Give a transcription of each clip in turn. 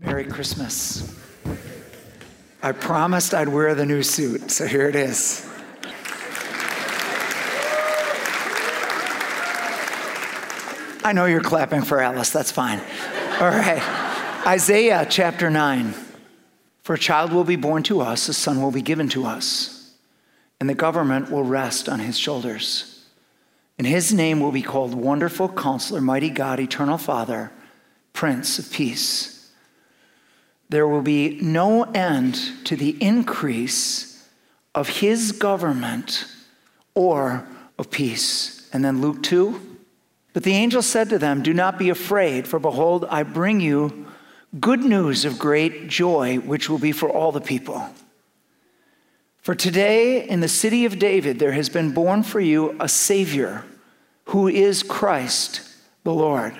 Merry Christmas. I promised I'd wear the new suit, so here it is. I know you're clapping for Alice, that's fine. All right. Isaiah chapter 9. For a child will be born to us, a son will be given to us, and the government will rest on his shoulders. And his name will be called Wonderful Counselor, Mighty God, Eternal Father, Prince of Peace there will be no end to the increase of his government or of peace. And then Luke 2 But the angel said to them, Do not be afraid, for behold, I bring you good news of great joy, which will be for all the people. For today in the city of David there has been born for you a Savior who is Christ the Lord.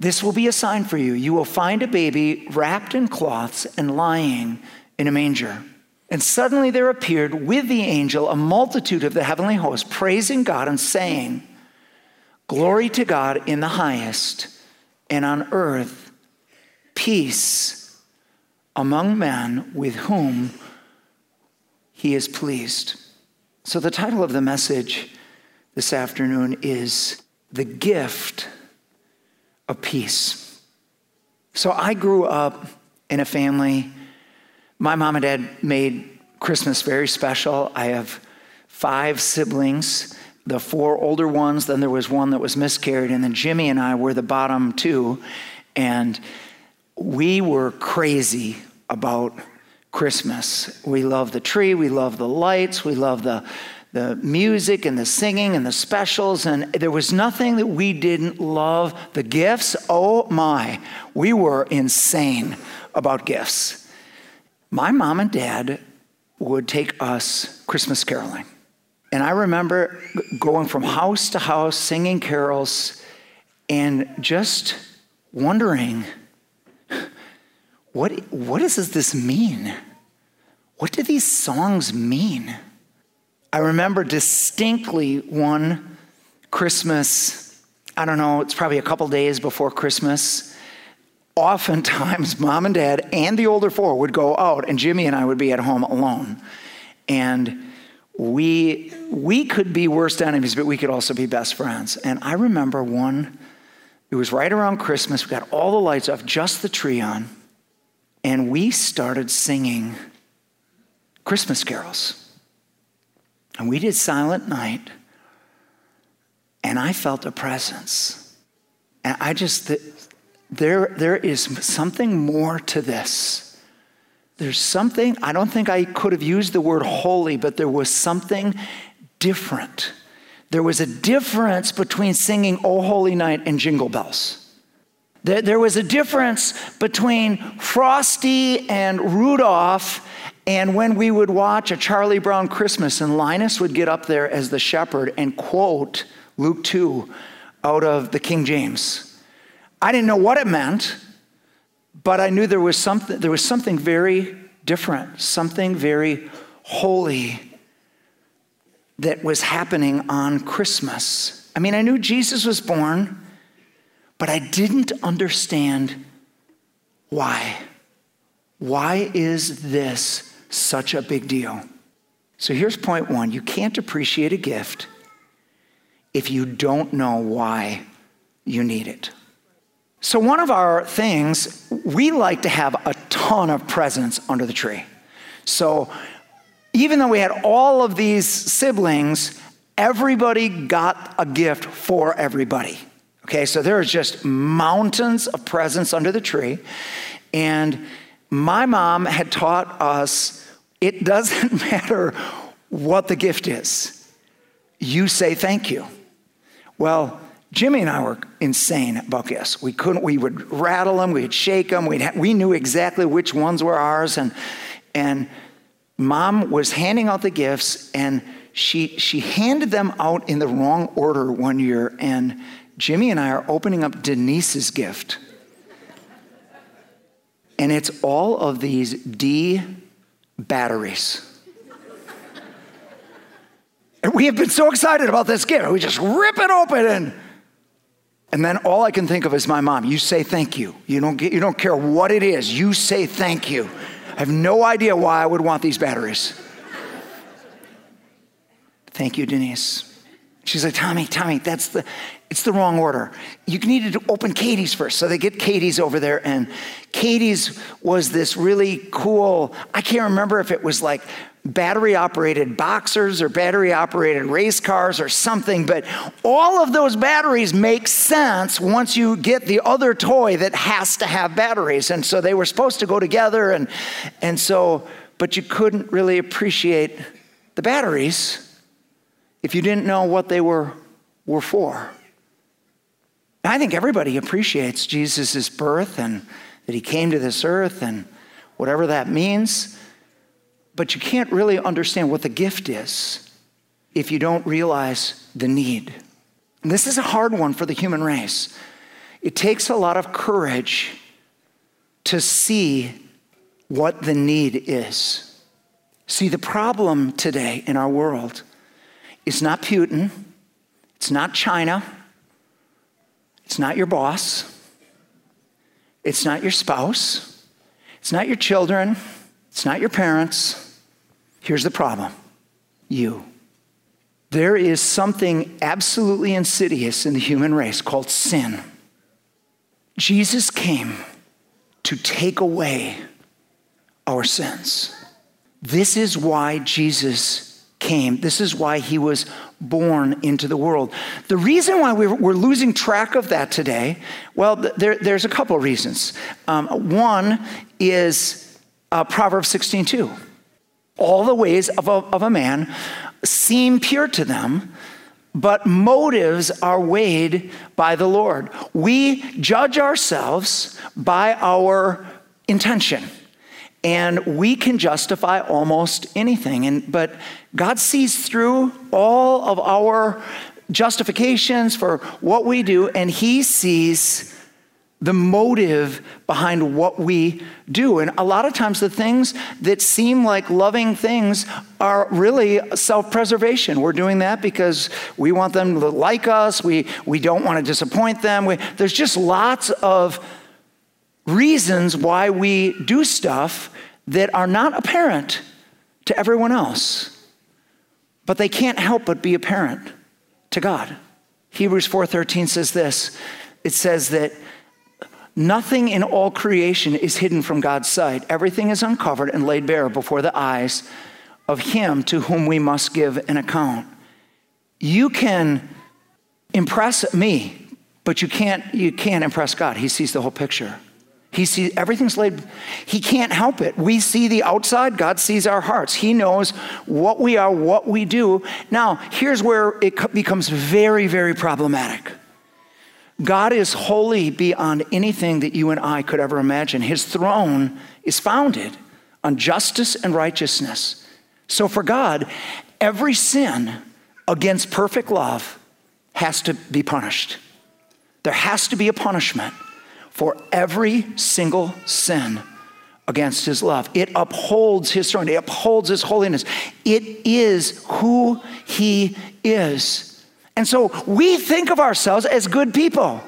This will be a sign for you. You will find a baby wrapped in cloths and lying in a manger. And suddenly there appeared with the angel a multitude of the heavenly host, praising God and saying, Glory to God in the highest, and on earth, peace among men with whom he is pleased. So, the title of the message this afternoon is The Gift of peace. So I grew up in a family. My mom and dad made Christmas very special. I have five siblings, the four older ones, then there was one that was miscarried, and then Jimmy and I were the bottom two. And we were crazy about Christmas. We love the tree, we love the lights, we love the the music and the singing and the specials, and there was nothing that we didn't love. The gifts, oh my, we were insane about gifts. My mom and dad would take us Christmas caroling. And I remember going from house to house singing carols and just wondering what, what does this mean? What do these songs mean? I remember distinctly one Christmas, I don't know, it's probably a couple days before Christmas. Oftentimes, mom and dad and the older four would go out, and Jimmy and I would be at home alone. And we, we could be worst enemies, but we could also be best friends. And I remember one, it was right around Christmas. We got all the lights off, just the tree on. And we started singing Christmas carols. And we did Silent Night, and I felt a presence. And I just, there, there is something more to this. There's something, I don't think I could have used the word holy, but there was something different. There was a difference between singing Oh Holy Night and Jingle Bells. There, there was a difference between Frosty and Rudolph and when we would watch a Charlie Brown Christmas, and Linus would get up there as the shepherd and quote Luke 2 out of the King James. I didn't know what it meant, but I knew there was something, there was something very different, something very holy that was happening on Christmas. I mean, I knew Jesus was born, but I didn't understand why. Why is this such a big deal. So here's point one you can't appreciate a gift if you don't know why you need it. So, one of our things, we like to have a ton of presents under the tree. So, even though we had all of these siblings, everybody got a gift for everybody. Okay, so there's just mountains of presents under the tree. And my mom had taught us it doesn't matter what the gift is, you say thank you. Well, Jimmy and I were insane about gifts. We couldn't, we would rattle them, we'd shake them, we'd ha- we knew exactly which ones were ours. And, and mom was handing out the gifts, and she, she handed them out in the wrong order one year. And Jimmy and I are opening up Denise's gift. And it's all of these D batteries. and we have been so excited about this gift. We just rip it open and And then all I can think of is my mom. You say thank you. You don't, get, you don't care what it is. You say thank you. I have no idea why I would want these batteries. thank you, Denise. She's like, Tommy, Tommy, that's the, it's the wrong order. You needed to open Katie's first. So they get Katie's over there, and Katie's was this really cool, I can't remember if it was like battery operated boxers or battery operated race cars or something, but all of those batteries make sense once you get the other toy that has to have batteries. And so they were supposed to go together, and, and so, but you couldn't really appreciate the batteries if you didn't know what they were, were for. I think everybody appreciates Jesus' birth and that he came to this earth and whatever that means but you can't really understand what the gift is if you don't realize the need. And this is a hard one for the human race. It takes a lot of courage to see what the need is. See, the problem today in our world is not Putin, it's not China, it's not your boss, it's not your spouse, it's not your children, it's not your parents. Here's the problem you. There is something absolutely insidious in the human race called sin. Jesus came to take away our sins. This is why Jesus came. This is why he was born into the world. The reason why we're, losing track of that today, well, there, there's a couple reasons. Um, one is uh, Proverbs 16 2 all the ways of a, of a man seem pure to them, but motives are weighed by the Lord. We judge ourselves by our intention. And we can justify almost anything. And, but God sees through all of our justifications for what we do, and He sees the motive behind what we do. And a lot of times, the things that seem like loving things are really self preservation. We're doing that because we want them to like us, we, we don't want to disappoint them. We, there's just lots of reasons why we do stuff that are not apparent to everyone else, but they can't help but be apparent to God. Hebrews 4:13 says this. It says that Nothing in all creation is hidden from God's sight. Everything is uncovered and laid bare before the eyes of Him to whom we must give an account. You can impress me, but you can't, you can't impress God. He sees the whole picture. He sees everything's laid, he can't help it. We see the outside, God sees our hearts. He knows what we are, what we do. Now, here's where it becomes very, very problematic. God is holy beyond anything that you and I could ever imagine. His throne is founded on justice and righteousness. So for God, every sin against perfect love has to be punished. There has to be a punishment for every single sin against his love. It upholds his throne, it upholds his holiness. It is who he is. And so we think of ourselves as good people,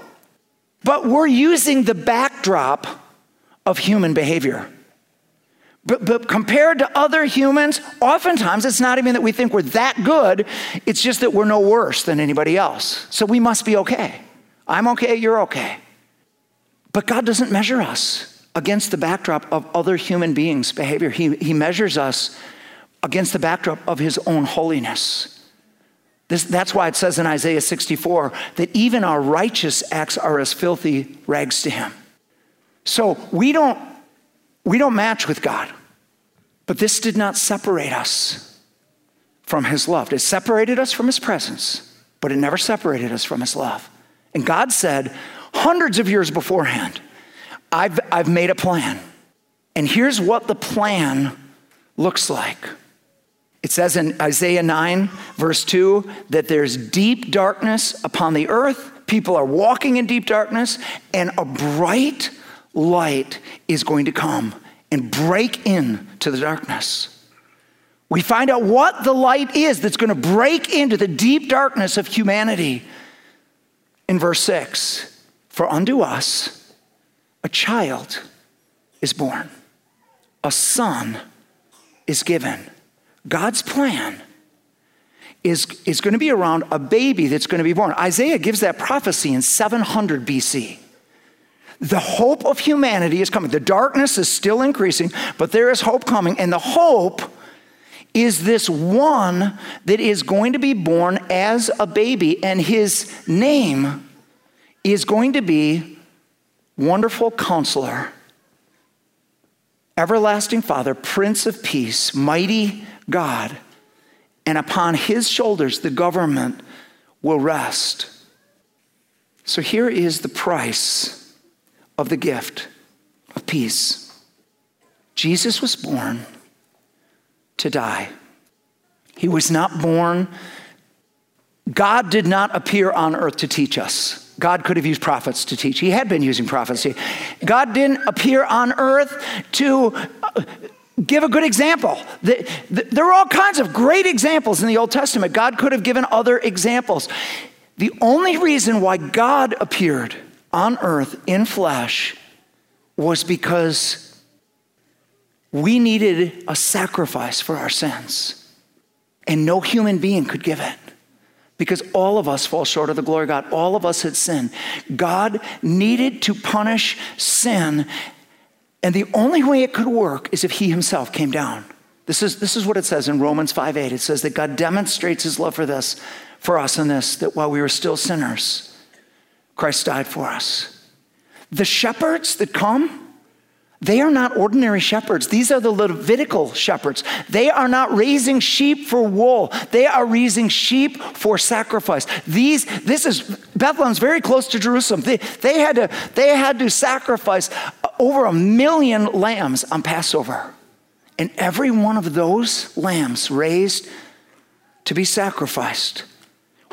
but we're using the backdrop of human behavior. But, but, compared to other humans, oftentimes it's not even that we think we're that good, it's just that we're no worse than anybody else. So we must be okay. I'm okay, you're okay. But God doesn't measure us against the backdrop of other human beings' behavior, He, he measures us against the backdrop of His own holiness. This, that's why it says in Isaiah 64 that even our righteous acts are as filthy rags to him. So we don't, we don't match with God. But this did not separate us from his love. It separated us from his presence, but it never separated us from his love. And God said, hundreds of years beforehand, I've, I've made a plan. And here's what the plan looks like. It says in Isaiah 9, verse 2, that there's deep darkness upon the earth. People are walking in deep darkness, and a bright light is going to come and break into the darkness. We find out what the light is that's going to break into the deep darkness of humanity. in verse 6 For unto us a child is born, a son is given. God's plan is, is going to be around a baby that's going to be born. Isaiah gives that prophecy in 700 BC. The hope of humanity is coming. The darkness is still increasing, but there is hope coming. And the hope is this one that is going to be born as a baby, and his name is going to be Wonderful Counselor, Everlasting Father, Prince of Peace, Mighty God. And upon his shoulders the government will rest. So here is the price of the gift of peace. Jesus was born to die. He was not born, God did not appear on earth to teach us. God could have used prophets to teach. He had been using prophecy. God didn't appear on earth to uh, give a good example. There are all kinds of great examples in the Old Testament. God could have given other examples. The only reason why God appeared on earth in flesh was because we needed a sacrifice for our sins. And no human being could give it because all of us fall short of the glory of God. All of us had sinned. God needed to punish sin, and the only way it could work is if He Himself came down. This is, this is what it says in Romans 5 8. It says that God demonstrates His love for this, for us in this, that while we were still sinners, Christ died for us. The shepherds that come, they are not ordinary shepherds. These are the Levitical shepherds. They are not raising sheep for wool. They are raising sheep for sacrifice. These, this is, Bethlehem's very close to Jerusalem. They, they, had to, they had to sacrifice over a million lambs on Passover. And every one of those lambs raised to be sacrificed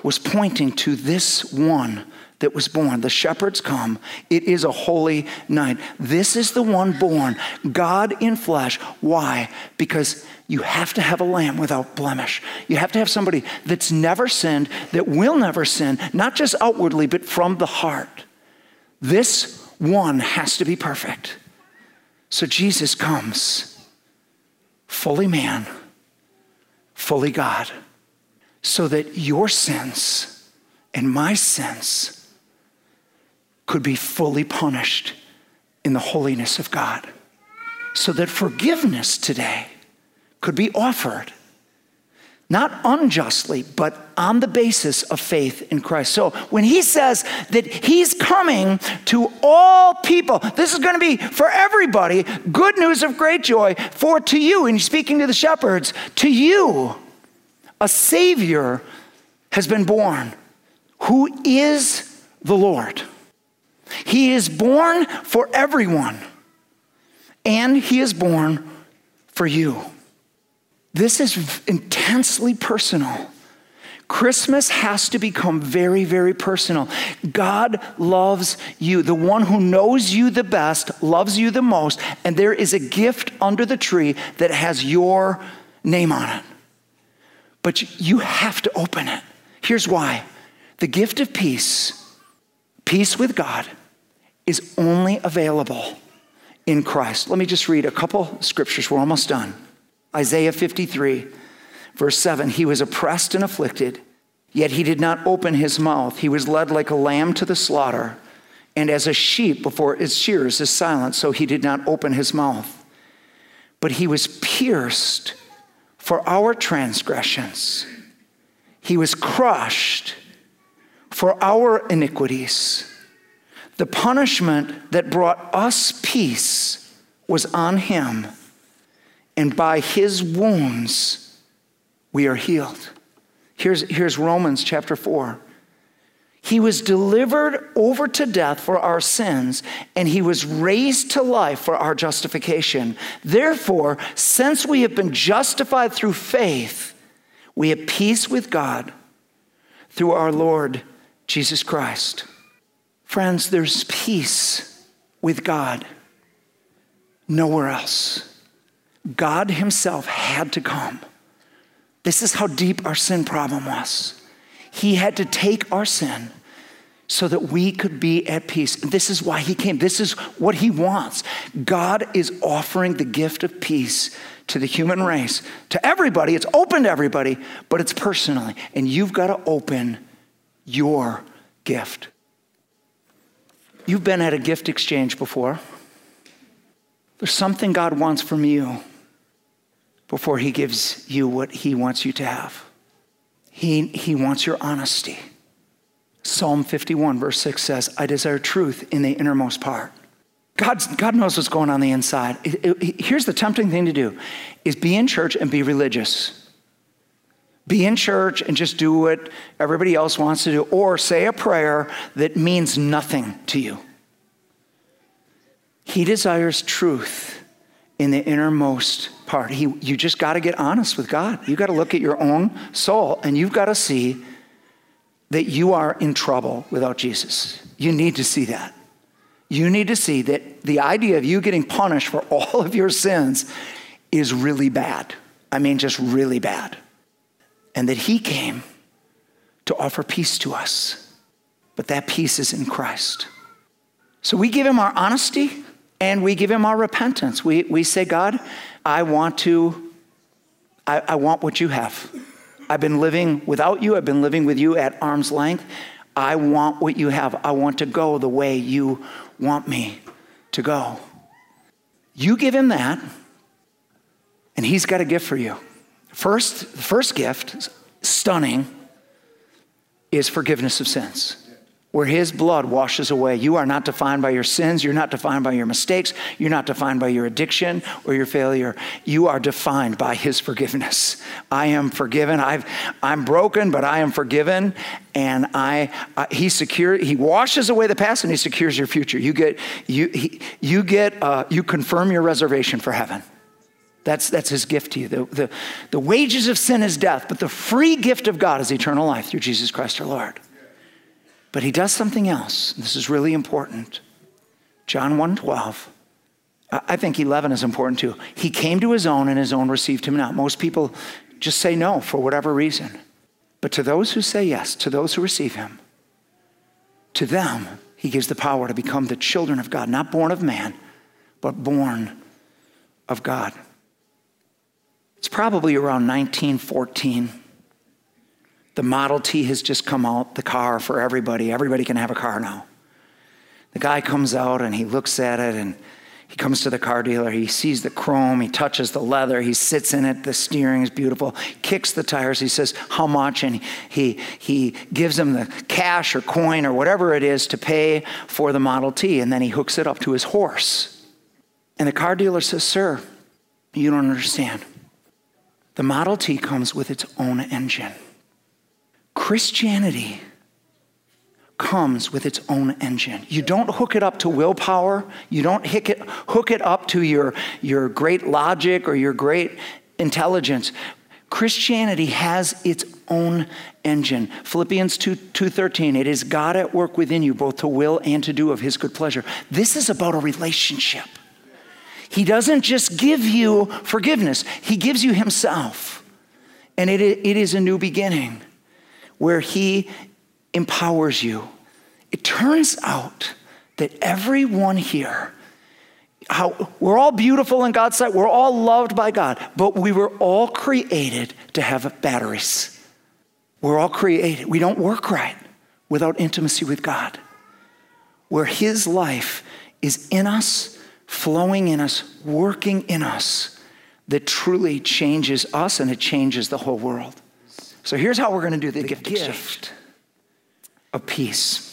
was pointing to this one that was born. The shepherds come. It is a holy night. This is the one born, God in flesh. Why? Because you have to have a lamb without blemish. You have to have somebody that's never sinned, that will never sin, not just outwardly, but from the heart. This one has to be perfect. So Jesus comes, fully man, fully God, so that your sins and my sins could be fully punished in the holiness of God. So that forgiveness today could be offered, not unjustly, but on the basis of faith in Christ. So when he says that he's coming to all people, this is going to be for everybody good news of great joy. For to you, and speaking to the shepherds, to you, a Savior has been born who is the Lord. He is born for everyone, and He is born for you. This is intensely personal. Christmas has to become very, very personal. God loves you. The one who knows you the best loves you the most, and there is a gift under the tree that has your name on it. But you have to open it. Here's why the gift of peace, peace with God, is only available in Christ. Let me just read a couple scriptures. We're almost done. Isaiah 53, verse 7 He was oppressed and afflicted, yet he did not open his mouth. He was led like a lamb to the slaughter, and as a sheep before its shears is silent, so he did not open his mouth. But he was pierced for our transgressions, he was crushed for our iniquities. The punishment that brought us peace was on him, and by his wounds we are healed. Here's, here's Romans chapter 4. He was delivered over to death for our sins, and he was raised to life for our justification. Therefore, since we have been justified through faith, we have peace with God through our Lord Jesus Christ. Friends, there's peace with God nowhere else. God Himself had to come. This is how deep our sin problem was. He had to take our sin, so that we could be at peace. This is why he came. This is what he wants. God is offering the gift of peace to the human race, to everybody. It's open to everybody, but it's personally. And you've got to open your gift. You've been at a gift exchange before. There's something God wants from you before he gives you what he wants you to have. He, he wants your honesty. Psalm 51, verse 6 says, I desire truth in the innermost part. God's, God knows what's going on the inside. It, it, here's the tempting thing to do is be in church and be religious. Be in church and just do what everybody else wants to do, or say a prayer that means nothing to you. He desires truth in the innermost part. He, you just got to get honest with God. You got to look at your own soul and you've got to see that you are in trouble without Jesus. You need to see that. You need to see that the idea of you getting punished for all of your sins is really bad. I mean, just really bad. And that He came to offer peace to us. But that peace is in Christ. So we give Him our honesty and we give Him our repentance. We, we say, God, I want to, I, I want what you have. I've been living without you, I've been living with you at arm's length. I want what you have. I want to go the way you want me to go. You give him that, and he's got a gift for you. First, the first gift, stunning, is forgiveness of sins where his blood washes away. You are not defined by your sins. You're not defined by your mistakes. You're not defined by your addiction or your failure. You are defined by his forgiveness. I am forgiven. I've, I'm broken, but I am forgiven. And I, I he secure, he washes away the past and he secures your future. You get, you, he, you get, uh, you confirm your reservation for heaven. That's, that's his gift to you. The, the, the wages of sin is death, but the free gift of God is eternal life through Jesus Christ our Lord. But he does something else. This is really important. John 1:12. I think 11 is important too. He came to his own and his own received him not. Most people just say no for whatever reason. But to those who say yes, to those who receive him, to them he gives the power to become the children of God, not born of man, but born of God. It's probably around 1914 the Model T has just come out, the car for everybody. Everybody can have a car now. The guy comes out and he looks at it and he comes to the car dealer. He sees the chrome. He touches the leather. He sits in it. The steering is beautiful. Kicks the tires. He says, How much? And he, he gives him the cash or coin or whatever it is to pay for the Model T. And then he hooks it up to his horse. And the car dealer says, Sir, you don't understand. The Model T comes with its own engine. Christianity comes with its own engine. You don't hook it up to willpower. You don't hook it, up to your, your great logic or your great intelligence. Christianity has its own engine. Philippians 2, 2.13, it is God at work within you both to will and to do of his good pleasure. This is about a relationship. He doesn't just give you forgiveness, he gives you himself. And it, it is a new beginning where He empowers you. It turns out that everyone here, how, we're all beautiful in God's sight, we're all loved by God, but we were all created to have batteries. We're all created. We don't work right without intimacy with God, where His life is in us, flowing in us, working in us, that truly changes us and it changes the whole world. So here's how we're going to do the, the gift, gift of peace.